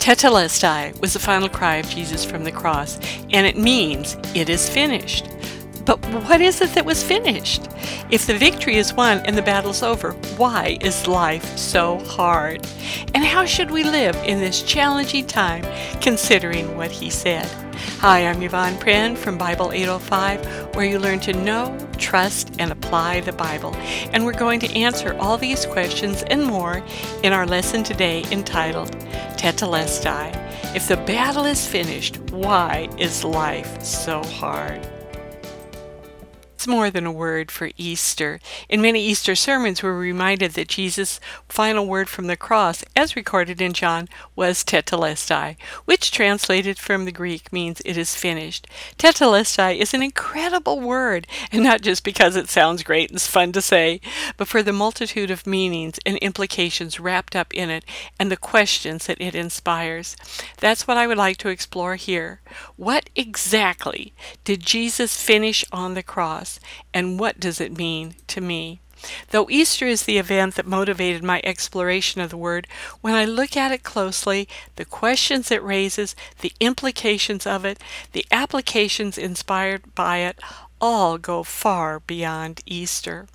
Tetelestai was the final cry of Jesus from the cross, and it means it is finished. But what is it that was finished? If the victory is won and the battle's over, why is life so hard? And how should we live in this challenging time considering what he said? Hi, I'm Yvonne Prehn from Bible 805, where you learn to know, trust, and apply the Bible. And we're going to answer all these questions and more in our lesson today entitled Tetelestai. If the battle is finished, why is life so hard? It's more than a word for Easter. In many Easter sermons, we're reminded that Jesus' final word from the cross, as recorded in John, was tetelestai, which translated from the Greek means it is finished. Tetelestai is an incredible word, and not just because it sounds great and is fun to say, but for the multitude of meanings and implications wrapped up in it and the questions that it inspires. That's what I would like to explore here. What exactly did Jesus finish on the cross? And what does it mean to me? Though Easter is the event that motivated my exploration of the word, when I look at it closely, the questions it raises, the implications of it, the applications inspired by it, all go far beyond Easter.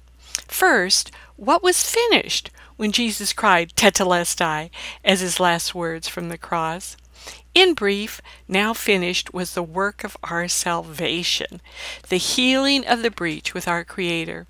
First, what was finished when Jesus cried Tetelestai as his last words from the cross? In brief, now finished was the work of our salvation, the healing of the breach with our Creator.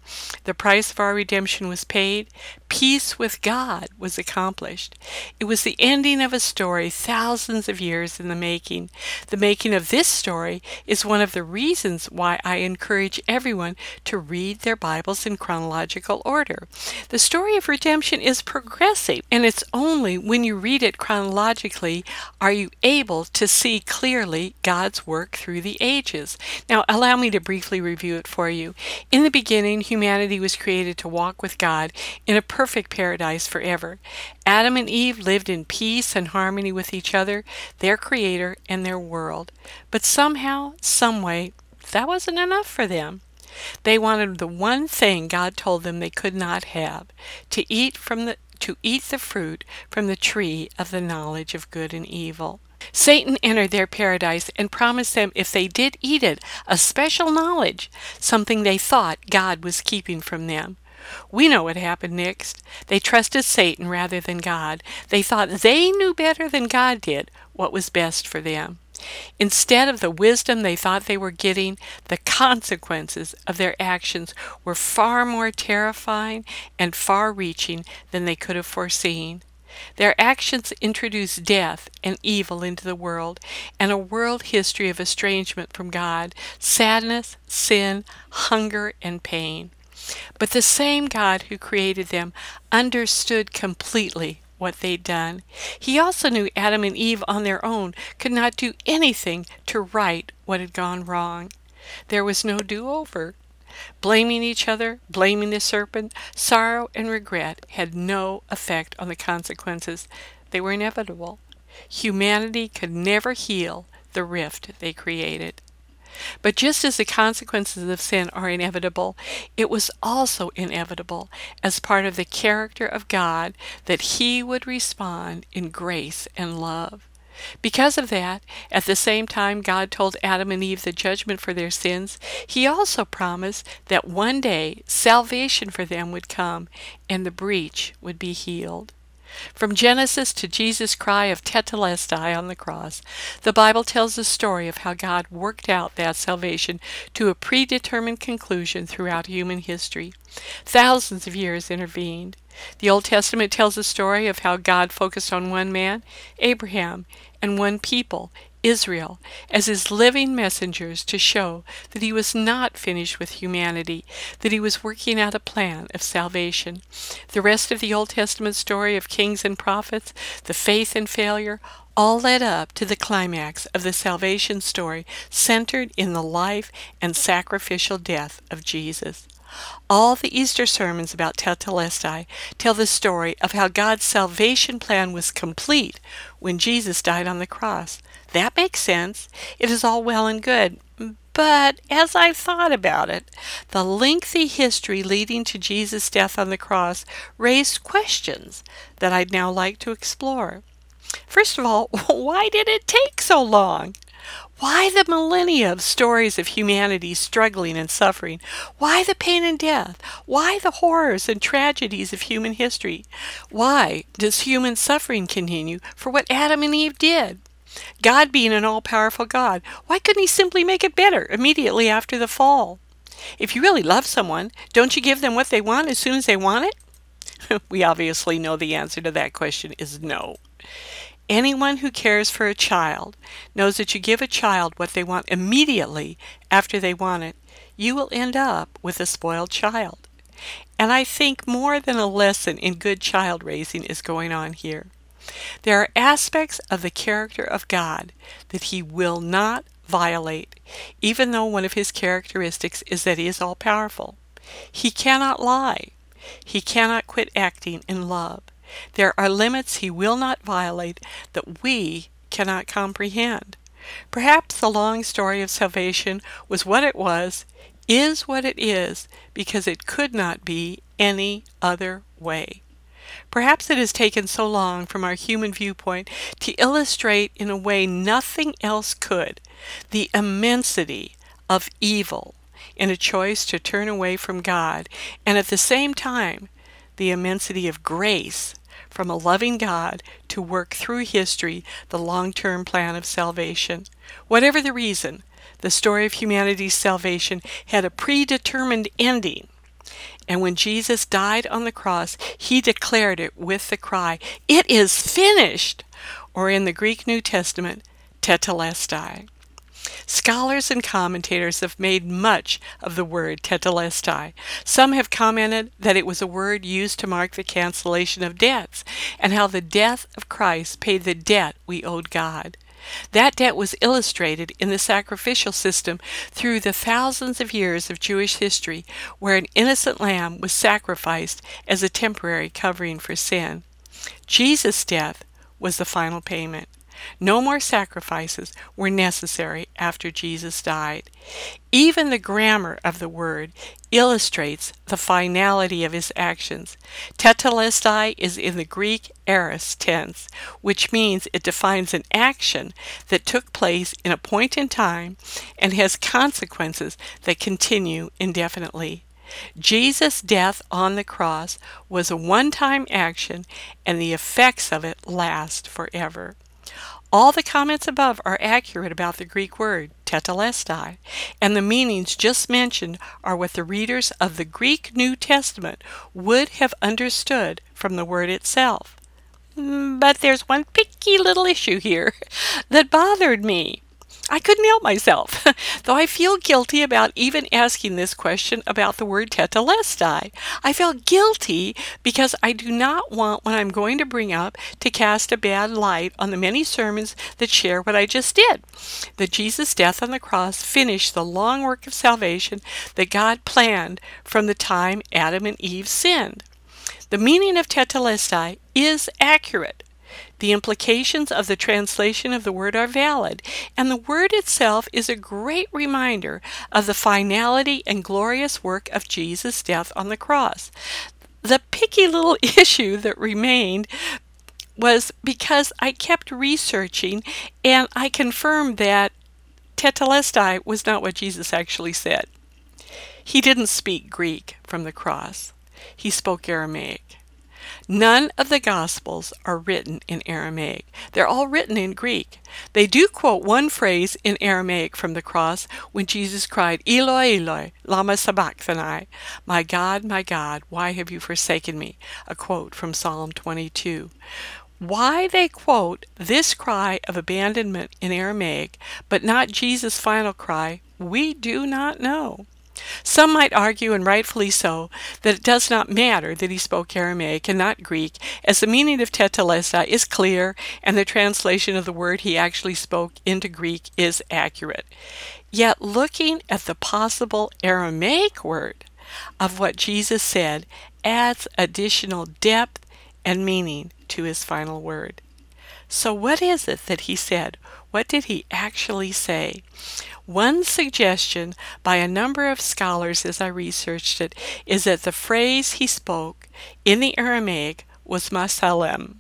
The price of our redemption was paid, peace with God was accomplished. It was the ending of a story thousands of years in the making. The making of this story is one of the reasons why I encourage everyone to read their Bibles in chronological order. The story of redemption is progressive, and it's only when you read it chronologically are you able to see clearly God's work through the ages. Now, allow me to briefly review it for you. In the beginning, humanity was created to walk with God in a perfect paradise forever. Adam and Eve lived in peace and harmony with each other, their creator, and their world. But somehow, someway, that wasn't enough for them. They wanted the one thing God told them they could not have to eat from the to eat the fruit from the tree of the knowledge of good and evil. Satan entered their paradise and promised them if they did eat it, a special knowledge, something they thought God was keeping from them. We know what happened next. They trusted Satan rather than God. They thought they knew better than God did what was best for them. Instead of the wisdom they thought they were getting, the consequences of their actions were far more terrifying and far reaching than they could have foreseen. Their actions introduced death and evil into the world, and a world history of estrangement from God, sadness, sin, hunger, and pain. But the same God who created them understood completely what they'd done. He also knew Adam and Eve on their own could not do anything to right what had gone wrong. There was no do over. Blaming each other, blaming the serpent, sorrow and regret had no effect on the consequences. They were inevitable. Humanity could never heal the rift they created. But just as the consequences of sin are inevitable, it was also inevitable as part of the character of God that He would respond in grace and love. Because of that, at the same time God told Adam and Eve the judgment for their sins, He also promised that one day salvation for them would come and the breach would be healed. From Genesis to Jesus' cry of Tetelestai on the cross, the Bible tells the story of how God worked out that salvation to a predetermined conclusion throughout human history. Thousands of years intervened. The Old Testament tells the story of how God focused on one man, Abraham, and one people, Israel as his living messengers to show that he was not finished with humanity, that he was working out a plan of salvation. The rest of the Old Testament story of kings and prophets, the faith and failure, all led up to the climax of the salvation story centered in the life and sacrificial death of Jesus. All the Easter sermons about Tetelestai tell the story of how God's salvation plan was complete when Jesus died on the cross. That makes sense. It is all well and good. But as I've thought about it, the lengthy history leading to Jesus' death on the cross raised questions that I'd now like to explore. First of all, why did it take so long? Why the millennia of stories of humanity struggling and suffering? Why the pain and death? Why the horrors and tragedies of human history? Why does human suffering continue for what Adam and Eve did? God being an all powerful God, why couldn't He simply make it better immediately after the fall? If you really love someone, don't you give them what they want as soon as they want it? we obviously know the answer to that question is no. Anyone who cares for a child knows that you give a child what they want immediately after they want it, you will end up with a spoiled child. And I think more than a lesson in good child raising is going on here. There are aspects of the character of God that he will not violate, even though one of his characteristics is that he is all powerful. He cannot lie. He cannot quit acting in love. There are limits he will not violate that we cannot comprehend. Perhaps the long story of salvation was what it was, is what it is, because it could not be any other way. Perhaps it has taken so long from our human viewpoint to illustrate in a way nothing else could the immensity of evil in a choice to turn away from God, and at the same time, the immensity of grace from a loving God to work through history the long term plan of salvation. Whatever the reason, the story of humanity's salvation had a predetermined ending. And when Jesus died on the cross, he declared it with the cry, It is finished! Or in the Greek New Testament, tetelestai. Scholars and commentators have made much of the word tetelestai. Some have commented that it was a word used to mark the cancellation of debts, and how the death of Christ paid the debt we owed God. That debt was illustrated in the sacrificial system through the thousands of years of Jewish history, where an innocent lamb was sacrificed as a temporary covering for sin. Jesus' death was the final payment. No more sacrifices were necessary after Jesus died. Even the grammar of the word illustrates the finality of his actions. Tetelestai is in the Greek aorist tense, which means it defines an action that took place in a point in time and has consequences that continue indefinitely. Jesus' death on the cross was a one time action, and the effects of it last forever. All the comments above are accurate about the Greek word tetelestai, and the meanings just mentioned are what the readers of the Greek New Testament would have understood from the word itself. Mm, but there's one picky little issue here that bothered me. I couldn't help myself, though I feel guilty about even asking this question about the word tetelestai. I felt guilty because I do not want what I'm going to bring up to cast a bad light on the many sermons that share what I just did. That Jesus' death on the cross finished the long work of salvation that God planned from the time Adam and Eve sinned. The meaning of tetelestai is accurate. The implications of the translation of the word are valid, and the word itself is a great reminder of the finality and glorious work of Jesus' death on the cross. The picky little issue that remained was because I kept researching and I confirmed that tetelestai was not what Jesus actually said. He didn't speak Greek from the cross. He spoke Aramaic. None of the Gospels are written in Aramaic. They're all written in Greek. They do quote one phrase in Aramaic from the cross when Jesus cried, Eloi, Eloi, lama sabachthani, My God, my God, why have you forsaken me? A quote from Psalm 22. Why they quote this cry of abandonment in Aramaic, but not Jesus' final cry, we do not know. Some might argue, and rightfully so, that it does not matter that he spoke Aramaic and not Greek, as the meaning of tetelestai is clear and the translation of the word he actually spoke into Greek is accurate. Yet looking at the possible Aramaic word of what Jesus said adds additional depth and meaning to his final word. So, what is it that he said? What did he actually say? One suggestion by a number of scholars as I researched it is that the phrase he spoke in the Aramaic was masalem.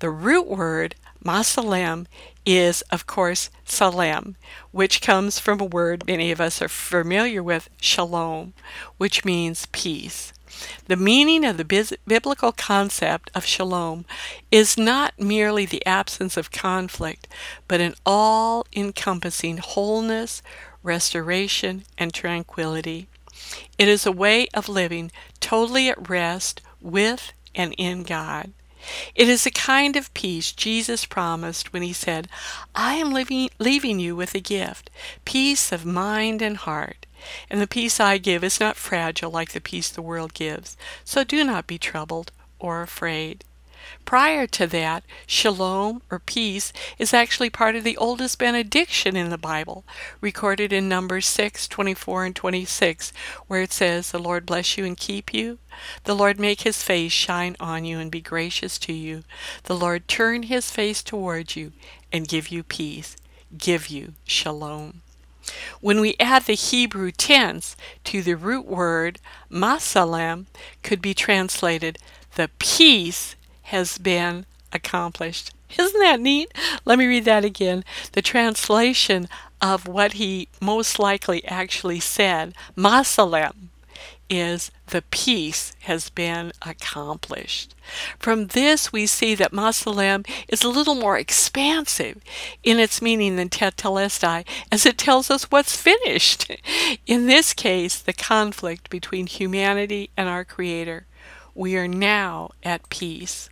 The root word Masalem is, of course, Salem, which comes from a word many of us are familiar with, shalom, which means peace. The meaning of the biblical concept of shalom is not merely the absence of conflict, but an all encompassing wholeness, restoration, and tranquility. It is a way of living totally at rest with and in God. It is a kind of peace Jesus promised when he said, I am leaving, leaving you with a gift, peace of mind and heart. And the peace I give is not fragile like the peace the world gives. So do not be troubled or afraid. Prior to that, shalom or peace is actually part of the oldest benediction in the Bible, recorded in Numbers 6, 24, and 26, where it says, The Lord bless you and keep you. The Lord make his face shine on you and be gracious to you. The Lord turn his face towards you and give you peace, give you shalom. When we add the Hebrew tense to the root word, masalem could be translated, the peace has been accomplished. Isn't that neat? Let me read that again. The translation of what he most likely actually said, Masalem, is the peace has been accomplished. From this, we see that Masalem is a little more expansive in its meaning than Tetelestai, as it tells us what's finished. In this case, the conflict between humanity and our Creator. We are now at peace.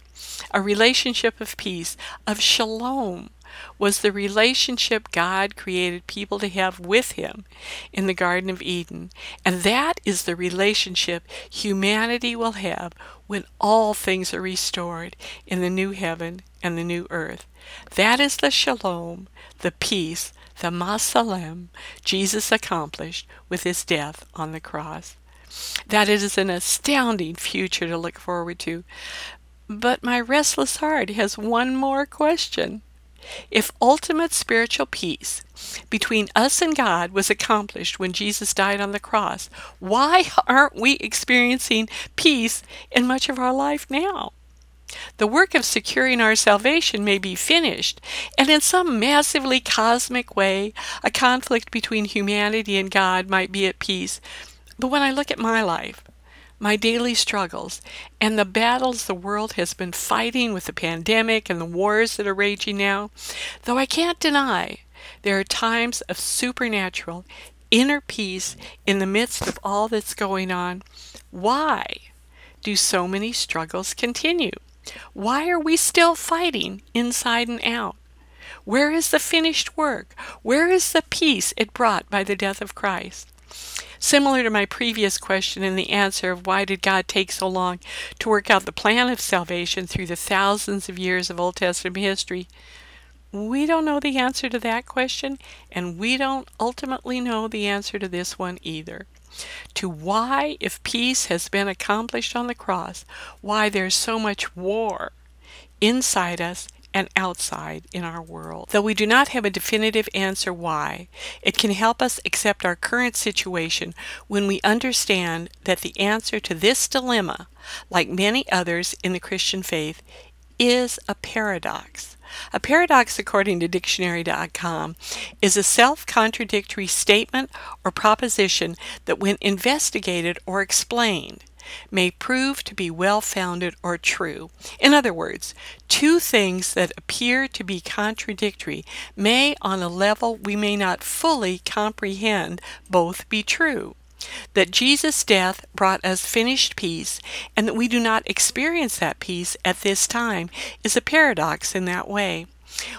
A relationship of peace, of shalom, was the relationship God created people to have with Him in the Garden of Eden. And that is the relationship humanity will have when all things are restored in the new heaven and the new earth. That is the shalom, the peace, the masalem Jesus accomplished with His death on the cross. That it is an astounding future to look forward to. But my restless heart has one more question. If ultimate spiritual peace between us and God was accomplished when Jesus died on the cross, why aren't we experiencing peace in much of our life now? The work of securing our salvation may be finished, and in some massively cosmic way, a conflict between humanity and God might be at peace. But when I look at my life, my daily struggles, and the battles the world has been fighting with the pandemic and the wars that are raging now, though I can't deny there are times of supernatural inner peace in the midst of all that's going on. Why do so many struggles continue? Why are we still fighting inside and out? Where is the finished work? Where is the peace it brought by the death of Christ? Similar to my previous question and the answer of why did God take so long to work out the plan of salvation through the thousands of years of Old Testament history, we don't know the answer to that question, and we don't ultimately know the answer to this one either. To why, if peace has been accomplished on the cross, why there's so much war inside us and outside in our world. Though we do not have a definitive answer why, it can help us accept our current situation when we understand that the answer to this dilemma, like many others in the Christian faith, is a paradox. A paradox, according to dictionary.com, is a self contradictory statement or proposition that, when investigated or explained, may prove to be well founded or true. In other words, two things that appear to be contradictory may, on a level we may not fully comprehend, both be true. That Jesus' death brought us finished peace, and that we do not experience that peace at this time, is a paradox in that way.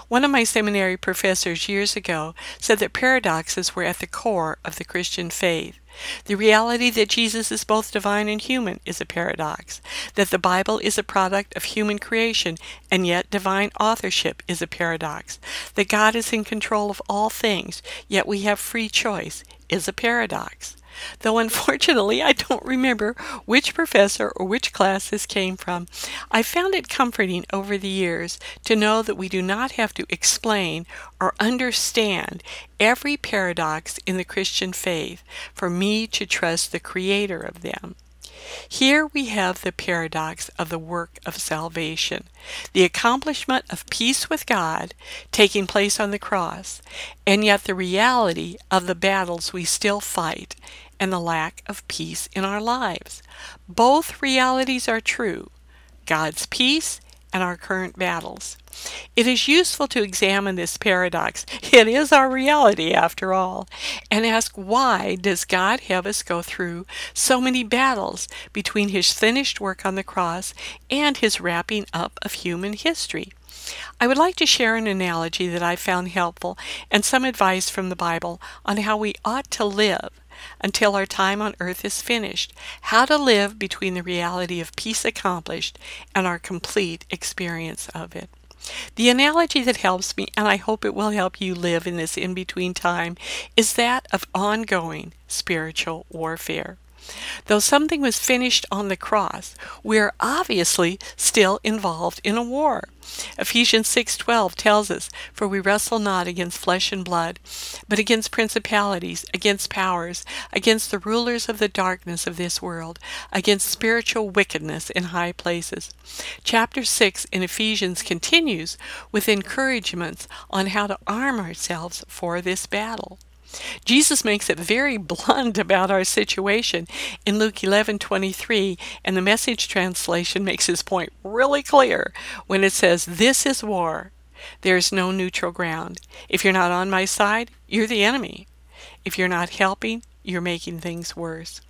One of my seminary professors years ago said that paradoxes were at the core of the Christian faith. The reality that Jesus is both divine and human is a paradox. That the Bible is a product of human creation and yet divine authorship is a paradox. That God is in control of all things, yet we have free choice is a paradox though unfortunately I don't remember which professor or which class this came from. I found it comforting over the years to know that we do not have to explain or understand every paradox in the Christian faith for me to trust the Creator of them. Here we have the paradox of the work of salvation, the accomplishment of peace with God taking place on the cross, and yet the reality of the battles we still fight and the lack of peace in our lives. Both realities are true God's peace and our current battles. It is useful to examine this paradox. It is our reality after all, and ask why does God have us go through so many battles between his finished work on the cross and his wrapping up of human history? I would like to share an analogy that I found helpful and some advice from the Bible on how we ought to live until our time on earth is finished, how to live between the reality of peace accomplished and our complete experience of it. The analogy that helps me, and I hope it will help you live in this in between time, is that of ongoing spiritual warfare. Though something was finished on the cross, we are obviously still involved in a war. Ephesians 6:12 tells us, "For we wrestle not against flesh and blood, but against principalities, against powers, against the rulers of the darkness of this world, against spiritual wickedness in high places." Chapter 6 in Ephesians continues with encouragements on how to arm ourselves for this battle. Jesus makes it very blunt about our situation in Luke 11:23, and the message translation makes his point really clear when it says, "This is war. There's no neutral ground. If you're not on my side, you're the enemy. If you're not helping, you're making things worse."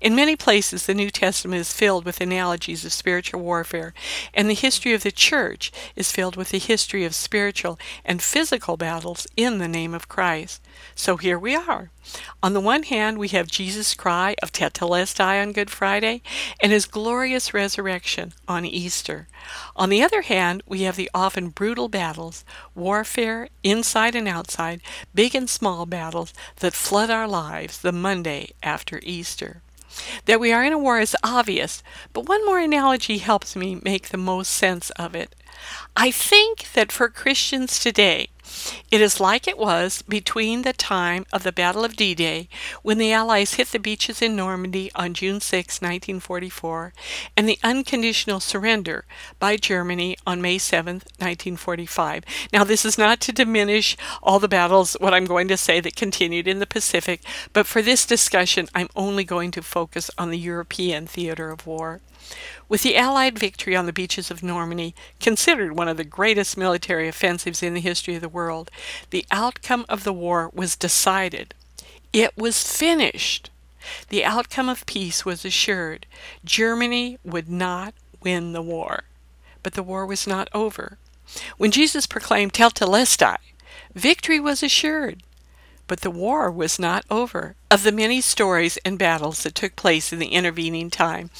In many places, the New Testament is filled with analogies of spiritual warfare, and the history of the church is filled with the history of spiritual and physical battles in the name of Christ. So here we are. On the one hand, we have Jesus' cry of Tetelestai on Good Friday and his glorious resurrection on Easter. On the other hand, we have the often brutal battles, warfare, inside and outside, big and small battles that flood our lives the Monday after Easter. That we are in a war is obvious, but one more analogy helps me make the most sense of it. I think that for Christians today, it is like it was between the time of the Battle of D Day, when the Allies hit the beaches in Normandy on June 6, 1944, and the unconditional surrender by Germany on May 7, 1945. Now, this is not to diminish all the battles, what I'm going to say, that continued in the Pacific, but for this discussion, I'm only going to focus on the European theater of war. With the Allied victory on the beaches of Normandy, considered one of the greatest military offensives in the history of the world, the outcome of the war was decided. It was finished. The outcome of peace was assured. Germany would not win the war. But the war was not over. When Jesus proclaimed Tetelestai, victory was assured. But the war was not over. Of the many stories and battles that took place in the intervening time,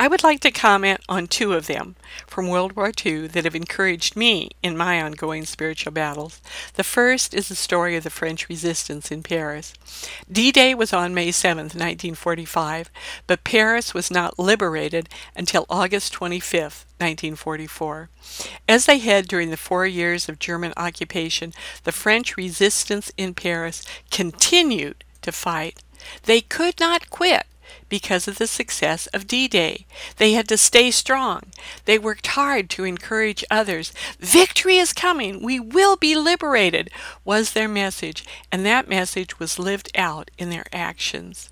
I would like to comment on two of them from World War II that have encouraged me in my ongoing spiritual battles. The first is the story of the French resistance in Paris. D Day was on May 7, 1945, but Paris was not liberated until August 25, 1944. As they had during the four years of German occupation, the French resistance in Paris continued to fight. They could not quit because of the success of D Day. They had to stay strong. They worked hard to encourage others. Victory is coming. We will be liberated, was their message, and that message was lived out in their actions.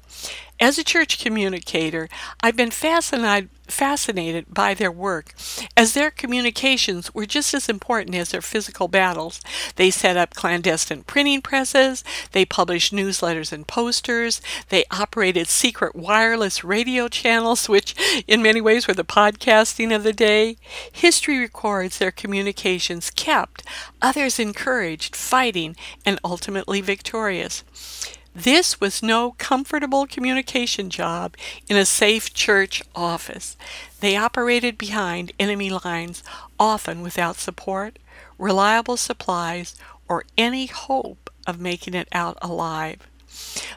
As a church communicator, I've been fascinated fascinated by their work, as their communications were just as important as their physical battles. They set up clandestine printing presses, they published newsletters and posters, they operated secret wireless radio channels, which in many ways were the podcasting of the day. History records their communications kept, others encouraged, fighting, and ultimately victorious. This was no comfortable communication job in a safe church office. They operated behind enemy lines, often without support, reliable supplies, or any hope of making it out alive.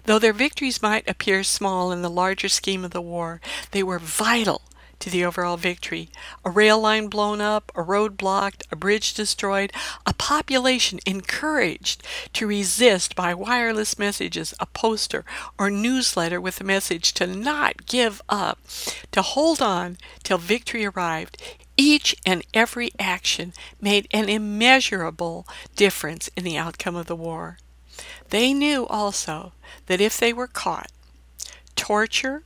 Though their victories might appear small in the larger scheme of the war, they were vital to the overall victory. A rail line blown up, a road blocked, a bridge destroyed, a population encouraged to resist by wireless messages, a poster, or newsletter with a message to not give up, to hold on till victory arrived. Each and every action made an immeasurable difference in the outcome of the war. They knew also that if they were caught, torture,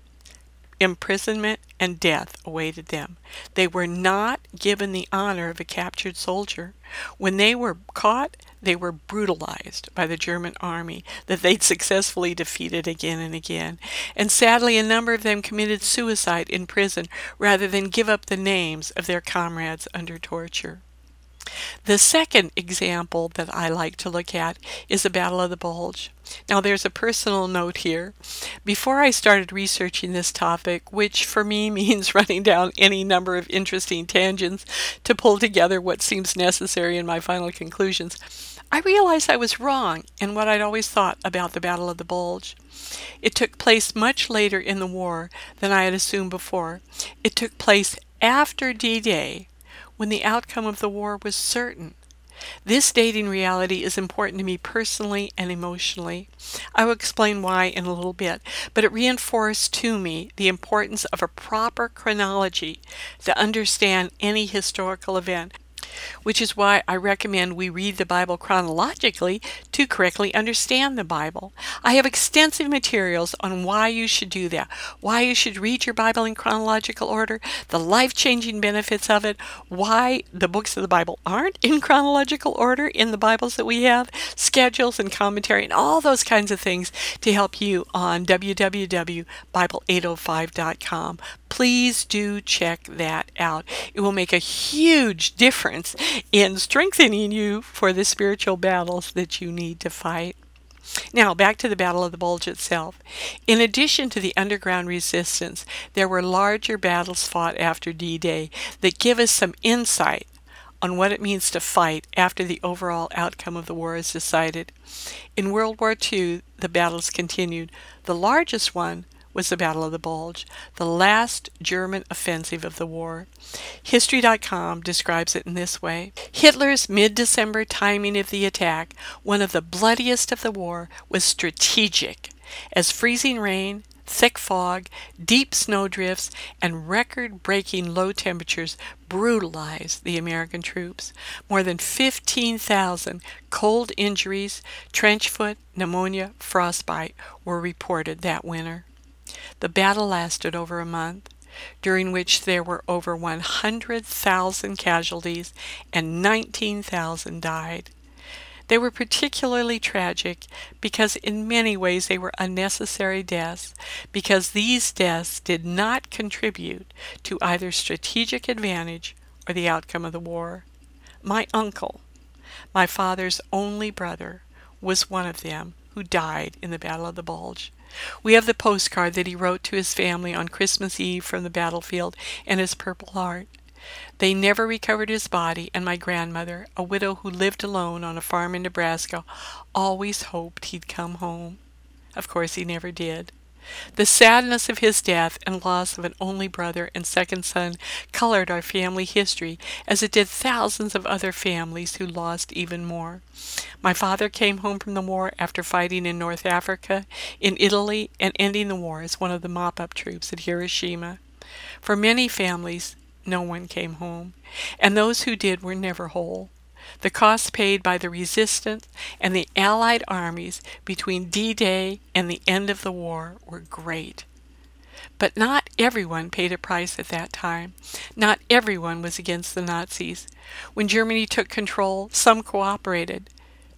imprisonment, and death awaited them. They were not given the honor of a captured soldier. When they were caught, they were brutalized by the German army that they'd successfully defeated again and again. And sadly, a number of them committed suicide in prison rather than give up the names of their comrades under torture. The second example that I like to look at is the Battle of the Bulge. Now, there's a personal note here. Before I started researching this topic, which for me means running down any number of interesting tangents to pull together what seems necessary in my final conclusions, I realized I was wrong in what I'd always thought about the Battle of the Bulge. It took place much later in the war than I had assumed before. It took place after D Day, when the outcome of the war was certain. This dating reality is important to me personally and emotionally. I will explain why in a little bit, but it reinforced to me the importance of a proper chronology to understand any historical event, which is why I recommend we read the Bible chronologically to correctly understand the Bible. I have extensive materials on why you should do that, why you should read your Bible in chronological order, the life changing benefits of it, why the books of the Bible aren't in chronological order in the Bibles that we have, schedules and commentary, and all those kinds of things to help you on www.bible805.com. Please do check that out. It will make a huge difference in strengthening you for the spiritual battles that you need to fight. Now, back to the Battle of the Bulge itself. In addition to the underground resistance, there were larger battles fought after D Day that give us some insight on what it means to fight after the overall outcome of the war is decided. In World War II, the battles continued. The largest one was the Battle of the Bulge, the last German offensive of the war. History.com describes it in this way Hitler's mid December timing of the attack, one of the bloodiest of the war, was strategic, as freezing rain, thick fog, deep snowdrifts, and record breaking low temperatures brutalized the American troops. More than 15,000 cold injuries, trench foot, pneumonia, frostbite were reported that winter. The battle lasted over a month, during which there were over 100,000 casualties and 19,000 died. They were particularly tragic because in many ways they were unnecessary deaths, because these deaths did not contribute to either strategic advantage or the outcome of the war. My uncle, my father's only brother, was one of them who died in the Battle of the Bulge. We have the postcard that he wrote to his family on Christmas Eve from the battlefield and his Purple Heart. They never recovered his body, and my grandmother, a widow who lived alone on a farm in Nebraska, always hoped he'd come home. Of course, he never did. The sadness of his death and loss of an only brother and second son colored our family history as it did thousands of other families who lost even more. My father came home from the war after fighting in North Africa, in Italy, and ending the war as one of the mop up troops at Hiroshima. For many families, no one came home, and those who did were never whole. The costs paid by the resistance and the Allied armies between D Day and the end of the war were great. But not everyone paid a price at that time. Not everyone was against the Nazis. When Germany took control, some cooperated.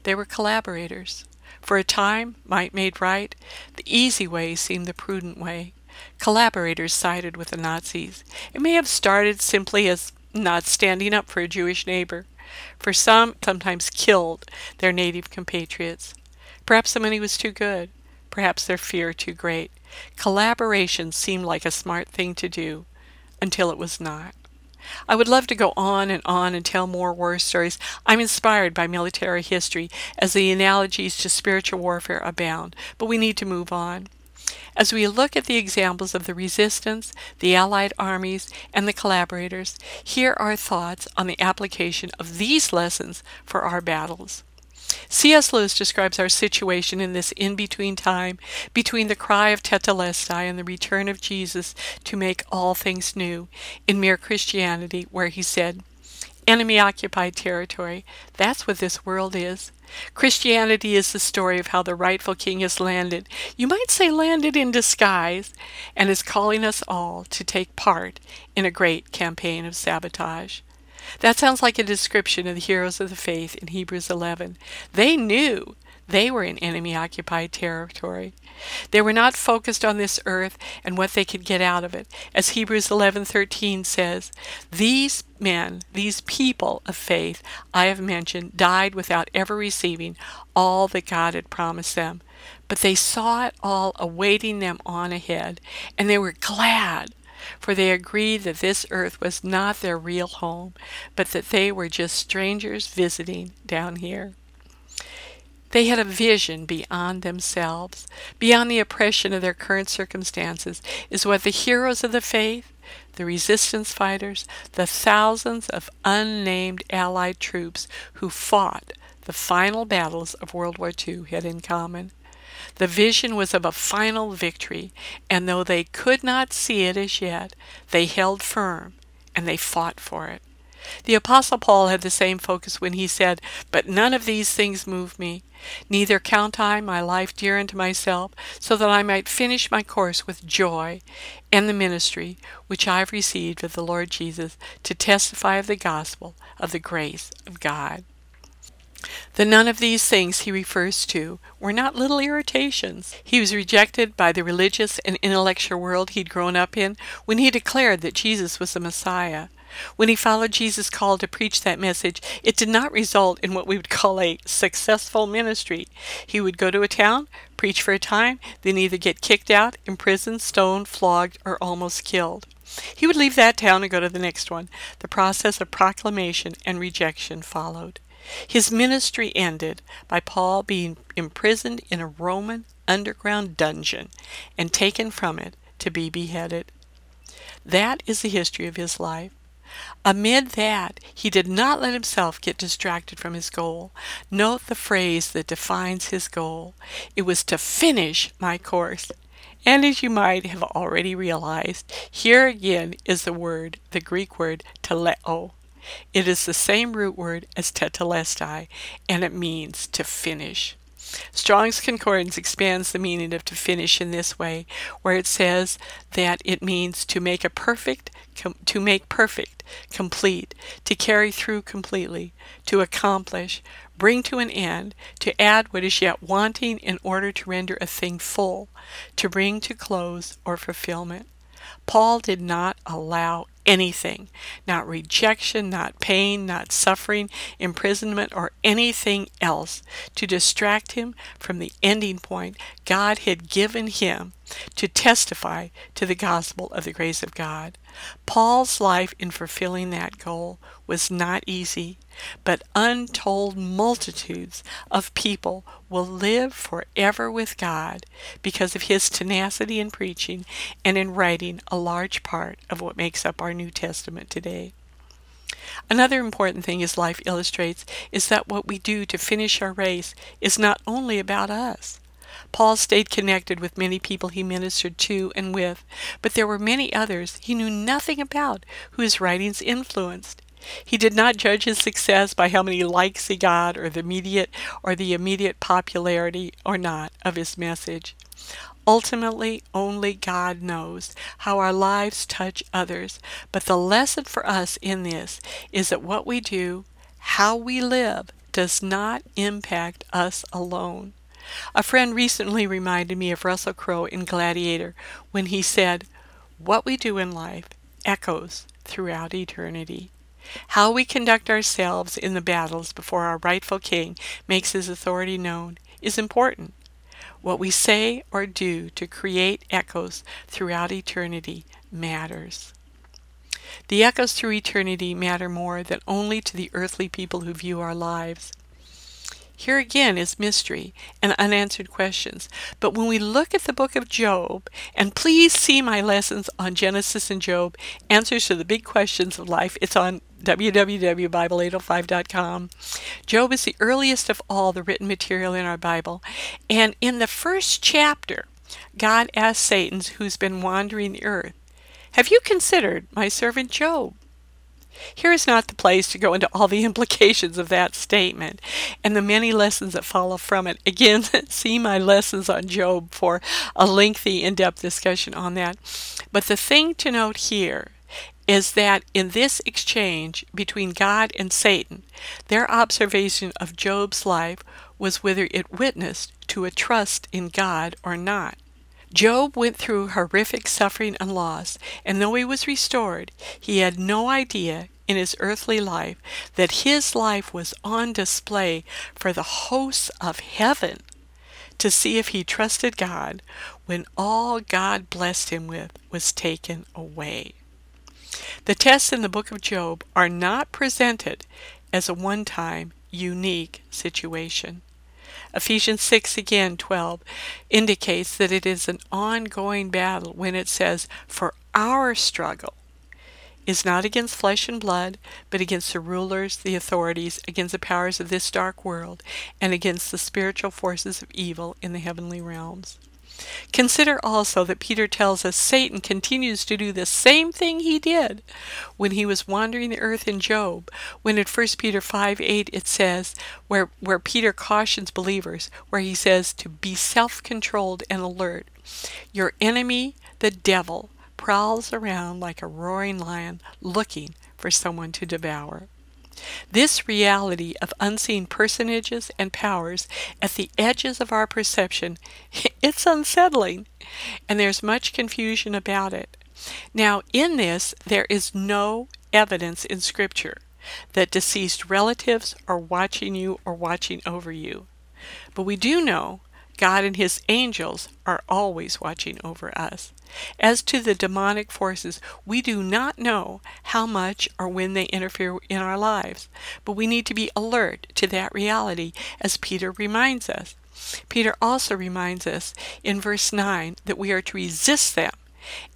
They were collaborators. For a time, might made right, the easy way seemed the prudent way. Collaborators sided with the Nazis. It may have started simply as not standing up for a Jewish neighbor. For some, sometimes killed their native compatriots. Perhaps the money was too good. Perhaps their fear too great. Collaboration seemed like a smart thing to do until it was not. I would love to go on and on and tell more war stories. I'm inspired by military history as the analogies to spiritual warfare abound, but we need to move on. As we look at the examples of the resistance, the Allied armies, and the collaborators, here are thoughts on the application of these lessons for our battles. C.S. Lewis describes our situation in this in between time between the cry of Tetelestai and the return of Jesus to make all things new in Mere Christianity, where he said, Enemy occupied territory, that's what this world is. Christianity is the story of how the rightful king has landed, you might say landed in disguise, and is calling us all to take part in a great campaign of sabotage. That sounds like a description of the heroes of the faith in Hebrews 11. They knew they were in enemy occupied territory. They were not focused on this earth and what they could get out of it. As Hebrews 11:13 says, these men, these people of faith I have mentioned died without ever receiving all that God had promised them. But they saw it all awaiting them on ahead, and they were glad for they agreed that this earth was not their real home, but that they were just strangers visiting down here. They had a vision beyond themselves, beyond the oppression of their current circumstances, is what the heroes of the faith, the resistance fighters, the thousands of unnamed Allied troops who fought the final battles of World War II had in common. The vision was of a final victory, and though they could not see it as yet, they held firm and they fought for it. The Apostle Paul had the same focus when he said, But none of these things move me. Neither count I my life dear unto myself, so that I might finish my course with joy and the ministry which I have received of the Lord Jesus to testify of the gospel of the grace of God. The none of these things he refers to were not little irritations. He was rejected by the religious and intellectual world he'd grown up in when he declared that Jesus was the Messiah. When he followed Jesus' call to preach that message, it did not result in what we would call a successful ministry. He would go to a town, preach for a time, then either get kicked out, imprisoned, stoned, flogged, or almost killed. He would leave that town and go to the next one. The process of proclamation and rejection followed. His ministry ended by Paul being imprisoned in a Roman underground dungeon and taken from it to be beheaded. That is the history of his life. Amid that, he did not let himself get distracted from his goal. Note the phrase that defines his goal. It was to finish my course. And as you might have already realized, here again is the word, the Greek word, teleo. It is the same root word as tetelestai, and it means to finish. Strong's Concordance expands the meaning of to finish in this way, where it says that it means to make a perfect, com- to make perfect, complete, to carry through completely, to accomplish, bring to an end, to add what is yet wanting in order to render a thing full, to bring to close or fulfillment. Paul did not allow anything not rejection, not pain, not suffering, imprisonment, or anything else to distract him from the ending point God had given him to testify to the gospel of the grace of God. Paul's life in fulfilling that goal was not easy, but untold multitudes of people will live forever with God because of his tenacity in preaching and in writing a large part of what makes up our New Testament today. Another important thing his life illustrates is that what we do to finish our race is not only about us. Paul stayed connected with many people he ministered to and with, but there were many others he knew nothing about who his writings influenced. He did not judge his success by how many likes he got or the immediate or the immediate popularity or not of his message. Ultimately, only God knows how our lives touch others, but the lesson for us in this is that what we do, how we live, does not impact us alone. A friend recently reminded me of Russell Crowe in Gladiator when he said, What we do in life echoes throughout eternity. How we conduct ourselves in the battles before our rightful king makes his authority known is important. What we say or do to create echoes throughout eternity matters. The echoes through eternity matter more than only to the earthly people who view our lives. Here again is mystery and unanswered questions. But when we look at the book of Job, and please see my lessons on Genesis and Job, answers to the big questions of life, it's on www.bible805.com. Job is the earliest of all the written material in our Bible. And in the first chapter, God asks Satan, who's been wandering the earth, Have you considered my servant Job? Here is not the place to go into all the implications of that statement and the many lessons that follow from it. Again, see my lessons on Job for a lengthy, in depth discussion on that. But the thing to note here is that in this exchange between God and Satan, their observation of Job's life was whether it witnessed to a trust in God or not. Job went through horrific suffering and loss, and though he was restored, he had no idea in his earthly life that his life was on display for the hosts of heaven to see if he trusted God when all God blessed him with was taken away. The tests in the book of Job are not presented as a one time, unique situation. Ephesians 6 again 12 indicates that it is an ongoing battle when it says, For our struggle is not against flesh and blood, but against the rulers, the authorities, against the powers of this dark world, and against the spiritual forces of evil in the heavenly realms. Consider also that Peter tells us Satan continues to do the same thing he did when he was wandering the earth in Job, when in 1 Peter 5 8 it says, where, where Peter cautions believers, where he says to be self controlled and alert. Your enemy, the devil, prowls around like a roaring lion looking for someone to devour. This reality of unseen personages and powers at the edges of our perception, it's unsettling, and there's much confusion about it. Now, in this, there is no evidence in Scripture that deceased relatives are watching you or watching over you. But we do know God and his angels are always watching over us. As to the demonic forces, we do not know how much or when they interfere in our lives, but we need to be alert to that reality, as Peter reminds us. Peter also reminds us in verse 9 that we are to resist them.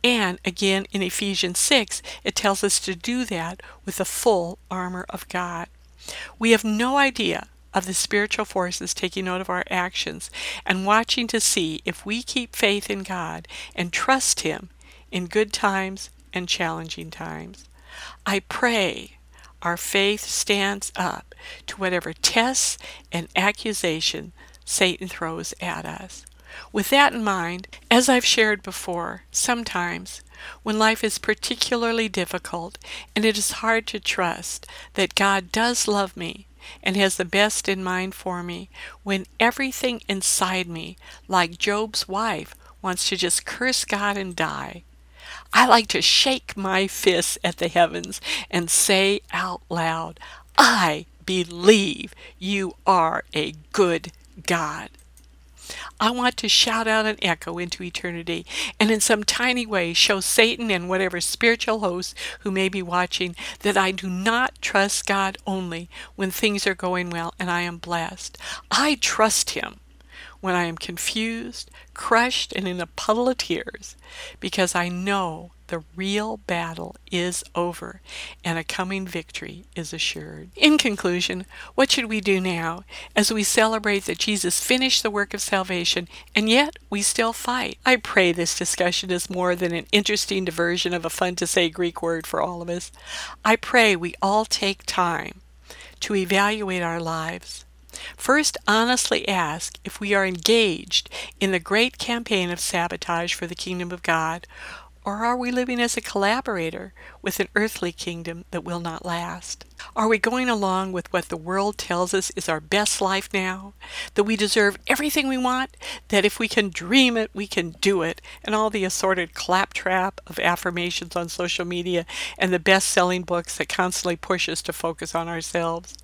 And again in Ephesians 6, it tells us to do that with the full armor of God. We have no idea of the spiritual forces taking note of our actions and watching to see if we keep faith in God and trust Him in good times and challenging times. I pray our faith stands up to whatever tests and accusation Satan throws at us. With that in mind, as I've shared before, sometimes when life is particularly difficult and it is hard to trust that God does love me and has the best in mind for me when everything inside me, like Job's wife, wants to just curse God and die. I like to shake my fists at the heavens and say out loud, I believe you are a good God. I want to shout out an echo into eternity and in some tiny way show Satan and whatever spiritual hosts who may be watching that I do not trust God only when things are going well and I am blessed. I trust Him when I am confused, crushed, and in a puddle of tears because I know the real battle is over and a coming victory is assured. In conclusion, what should we do now as we celebrate that Jesus finished the work of salvation and yet we still fight? I pray this discussion is more than an interesting diversion of a fun to say Greek word for all of us. I pray we all take time to evaluate our lives. First, honestly ask if we are engaged in the great campaign of sabotage for the kingdom of God, or are we living as a collaborator with an earthly kingdom that will not last? Are we going along with what the world tells us is our best life now? That we deserve everything we want? That if we can dream it, we can do it? And all the assorted claptrap of affirmations on social media and the best selling books that constantly push us to focus on ourselves?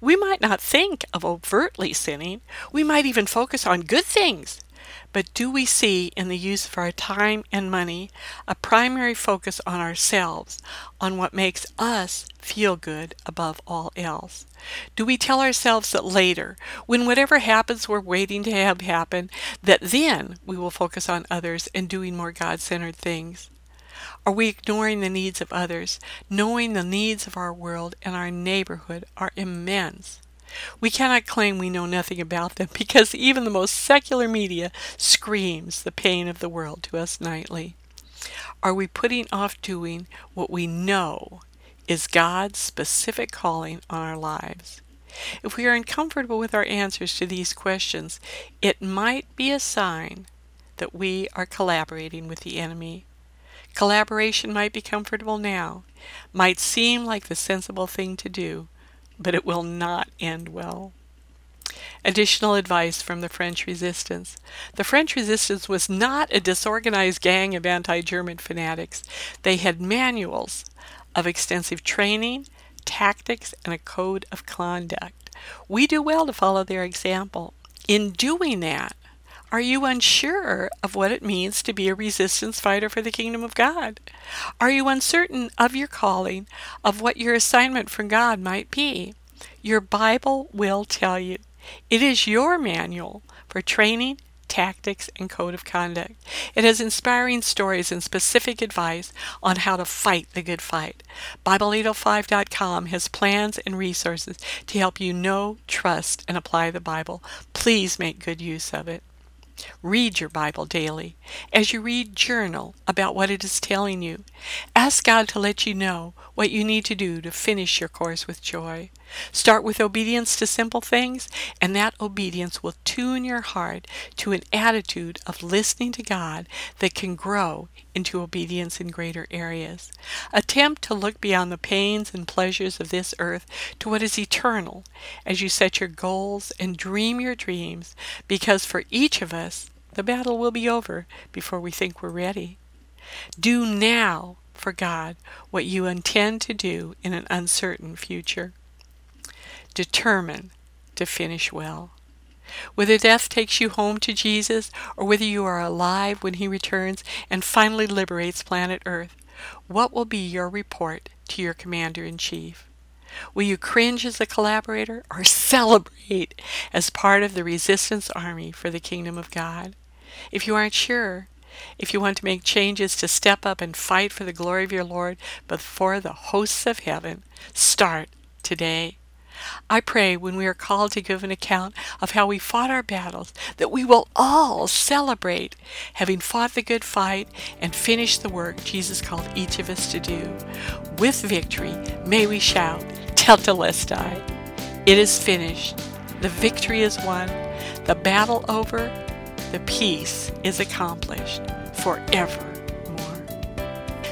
We might not think of overtly sinning, we might even focus on good things But do we see in the use of our time and money a primary focus on ourselves, on what makes us feel good above all else? Do we tell ourselves that later, when whatever happens we're waiting to have happen, that then we will focus on others and doing more God centered things? Are we ignoring the needs of others, knowing the needs of our world and our neighborhood are immense? We cannot claim we know nothing about them because even the most secular media screams the pain of the world to us nightly. Are we putting off doing what we know is God's specific calling on our lives? If we are uncomfortable with our answers to these questions, it might be a sign that we are collaborating with the enemy. Collaboration might be comfortable now, might seem like the sensible thing to do, but it will not end well. Additional advice from the French resistance. The French resistance was not a disorganized gang of anti German fanatics. They had manuals of extensive training, tactics, and a code of conduct. We do well to follow their example. In doing that, are you unsure of what it means to be a resistance fighter for the kingdom of God? Are you uncertain of your calling, of what your assignment from God might be? Your Bible will tell you. It is your manual for training, tactics, and code of conduct. It has inspiring stories and specific advice on how to fight the good fight. Bible805.com has plans and resources to help you know, trust, and apply the Bible. Please make good use of it. Read your Bible daily. As you read, journal about what it is telling you. Ask God to let you know what you need to do to finish your course with joy. Start with obedience to simple things, and that obedience will tune your heart to an attitude of listening to God that can grow into obedience in greater areas. Attempt to look beyond the pains and pleasures of this earth to what is eternal as you set your goals and dream your dreams, because for each of us, the battle will be over before we think we're ready. Do now for God what you intend to do in an uncertain future. Determine to finish well. Whether death takes you home to Jesus or whether you are alive when he returns and finally liberates planet Earth, what will be your report to your commander in chief? Will you cringe as a collaborator or celebrate as part of the resistance army for the kingdom of God? If you aren't sure, if you want to make changes to step up and fight for the glory of your Lord before the hosts of heaven, start today. I pray when we are called to give an account of how we fought our battles, that we will all celebrate having fought the good fight and finished the work Jesus called each of us to do. With victory, may we shout, Tetelestai. It is finished. The victory is won. The battle over the peace is accomplished forevermore.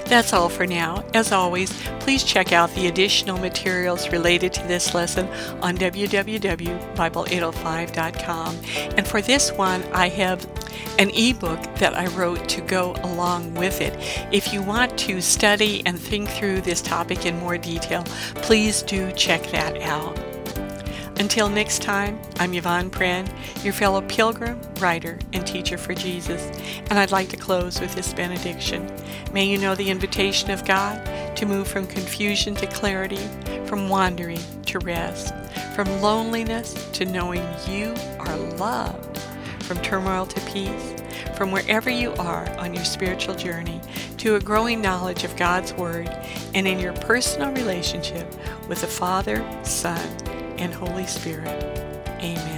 That's all for now. As always, please check out the additional materials related to this lesson on www.bible805.com. And for this one, I have an ebook that I wrote to go along with it. If you want to study and think through this topic in more detail, please do check that out. Until next time, I'm Yvonne Prehn, your fellow pilgrim, writer, and teacher for Jesus, and I'd like to close with this benediction. May you know the invitation of God to move from confusion to clarity, from wandering to rest, from loneliness to knowing you are loved, from turmoil to peace, from wherever you are on your spiritual journey to a growing knowledge of God's Word and in your personal relationship with the Father, Son, and Holy Spirit. Amen.